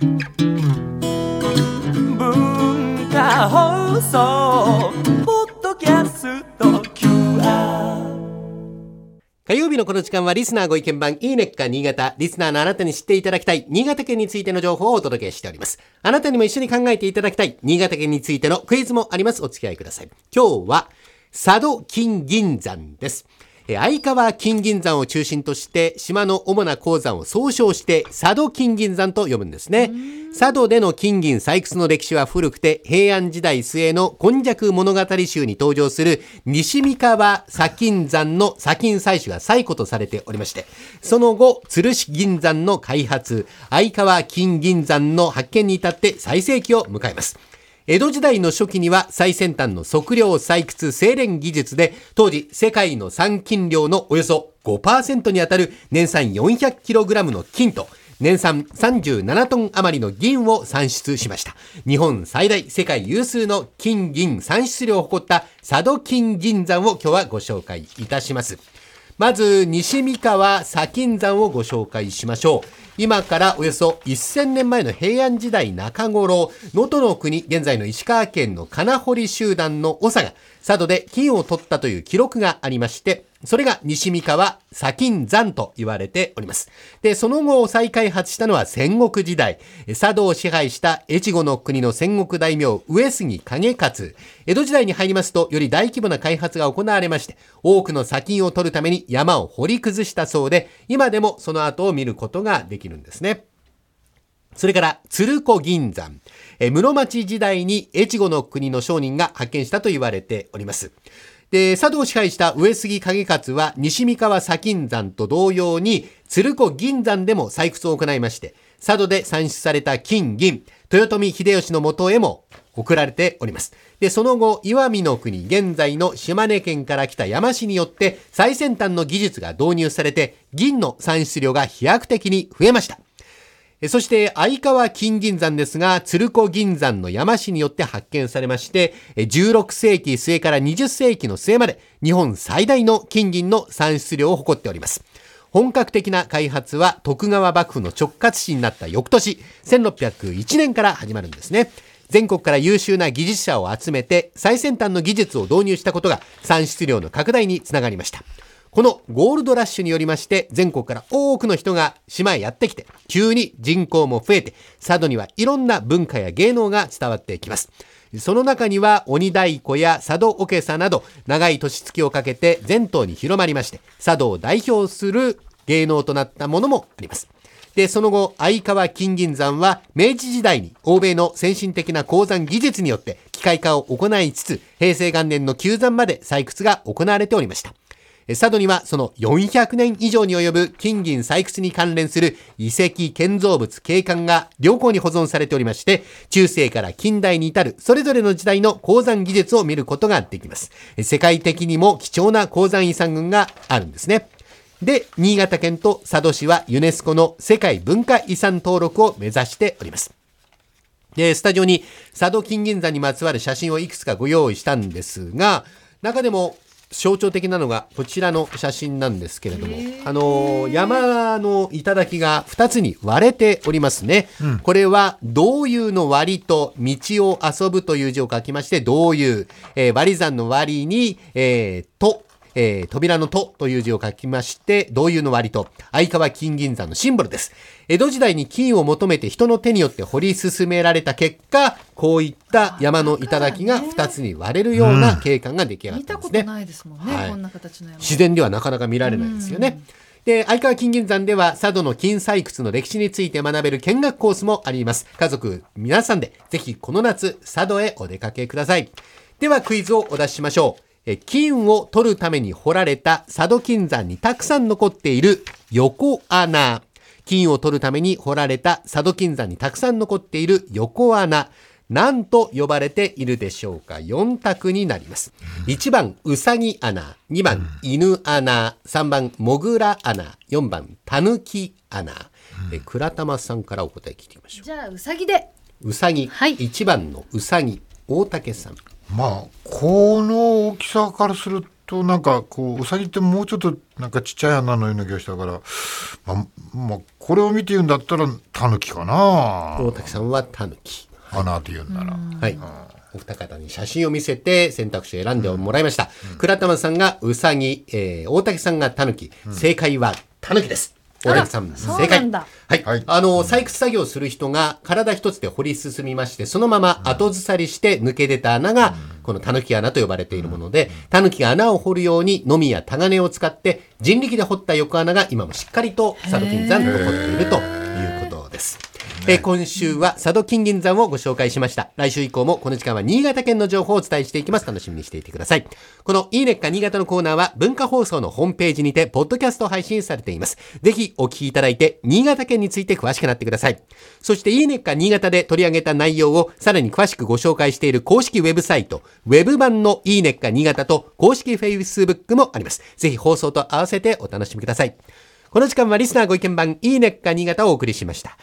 文化放送ポッドキャスト QR 火曜日のこの時間はリスナーご意見番いいねっか新潟。リスナーのあなたに知っていただきたい新潟県についての情報をお届けしております。あなたにも一緒に考えていただきたい新潟県についてのクイズもあります。お付き合いください。今日は佐渡金銀山です。えー相川金銀山を中心として島の主な鉱山を総称して佐渡金銀山と呼ぶんですね。佐渡での金銀採掘の歴史は古くて平安時代末の今昔物語集に登場する西三川砂金山の砂金採取が最古とされておりまして、その後、鶴子銀山の開発、相川金銀山の発見に至って最盛期を迎えます。江戸時代の初期には最先端の測量採掘精錬技術で当時世界の産金量のおよそ5%にあたる年産 400kg の金と年産37トン余りの銀を産出しました。日本最大世界有数の金銀産出量を誇った佐渡金銀山を今日はご紹介いたします。まず、西三河砂金山をご紹介しましょう。今からおよそ1000年前の平安時代中頃、能登の国、現在の石川県の金堀集団の長が、佐渡で金を取ったという記録がありまして、それが西三川砂金山と言われております。で、その後再開発したのは戦国時代、佐渡を支配した越後の国の戦国大名上杉景勝。江戸時代に入りますと、より大規模な開発が行われまして、多くの砂金を取るために山を掘り崩したそうで、今でもその後を見ることができるんですね。それから、鶴子銀山。え室町時代に越後の国の商人が発見したと言われております。で、佐渡を支配した上杉景勝は西三川砂金山と同様に鶴子銀山でも採掘を行いまして、佐渡で産出された金銀、豊臣秀吉の元へも送られております。で、その後、石見の国、現在の島根県から来た山氏によって最先端の技術が導入されて、銀の産出量が飛躍的に増えました。そして、相川金銀山ですが、鶴子銀山の山氏によって発見されまして、16世紀末から20世紀の末まで、日本最大の金銀の産出量を誇っております。本格的な開発は徳川幕府の直轄地になった翌年、1601年から始まるんですね。全国から優秀な技術者を集めて最先端の技術を導入したことが産出量の拡大につながりました。このゴールドラッシュによりまして、全国から多くの人が島へやってきて、急に人口も増えて、佐渡にはいろんな文化や芸能が伝わっていきます。その中には鬼太鼓や佐渡おけさなど、長い年月をかけて全島に広まりまして、佐渡を代表する芸能となったものもあります。で、その後、相川金銀山は明治時代に欧米の先進的な鉱山技術によって機械化を行いつつ、平成元年の旧山まで採掘が行われておりました。佐渡にはその400年以上に及ぶ金銀採掘に関連する遺跡、建造物、景観が良好に保存されておりまして、中世から近代に至るそれぞれの時代の鉱山技術を見ることができます。世界的にも貴重な鉱山遺産群があるんですね。で、新潟県と佐渡市はユネスコの世界文化遺産登録を目指しております。で、スタジオに佐渡金銀山にまつわる写真をいくつかご用意したんですが、中でも象徴的なのがこちらの写真なんですけれども、あの、山の頂が2つに割れておりますね。これは、道遊の割と道を遊ぶという字を書きまして、道遊。えー割り山の割に、えーと、えー扉のとという字を書きまして、道遊の割と、相川金銀山のシンボルです。江戸時代に金を求めて人の手によって掘り進められた結果、こういった山の頂が2つに割れるような景観が出来上がっ見たことたんですね。ないですもんね、はいこんな形の山自然ではなかなか見られないですよね。で、相川金銀山では佐渡の金採掘の歴史について学べる見学コースもあります。家族皆さんでぜひこの夏佐渡へお出かけください。ではクイズをお出ししましょう。え金を取るために掘られた佐渡金山にたくさん残っている横穴。金を取るために掘られた佐渡金山にたくさん残っている横穴。何と呼ばれているでしょうか ?4 択になります。1番、うさぎ穴。2番、犬穴。3番、もぐら穴。4番、たぬき穴。え倉玉さんからお答え聞いてみましょじゃあうさぎでう。うさぎ。はい1番のうさぎ。大竹さん。まあこの大きさからするとなんかこううさぎってもうちょっとなんかちっちゃい穴のような気がしたから、まあ、まあ、これを見て言うんだったらタヌキかな大竹さんはタヌキ。穴で言うんなら。はい。お二方に写真を見せて選択肢を選んでもらいました。倉玉さんがウサギ、えー、大竹さんがタヌキ。正解はタヌキです。大竹さん、正解。なんだはい。はいあの、採掘作業をする人が体一つで掘り進みまして、そのまま後ずさりして抜け出た穴が、このタヌキ穴と呼ばれているもので、タヌキが穴を掘るように、のみやタガネを使って、人力で掘った横穴が今もしっかりと佐渡金山に残っているということです。えー今週は佐渡金銀山をご紹介しました。来週以降もこの時間は新潟県の情報をお伝えしていきます。楽しみにしていてください。このいいねっか新潟のコーナーは文化放送のホームページにてポッドキャスト配信されています。ぜひお聞きいただいて新潟県について詳しくなってください。そしていいねっか新潟で取り上げた内容をさらに詳しくご紹介している公式ウェブサイト、ウェブ版のいいねっか新潟と公式 Facebook もあります。ぜひ放送と合わせてお楽しみください。この時間はリスナーご意見番いいねっか新潟をお送りしました。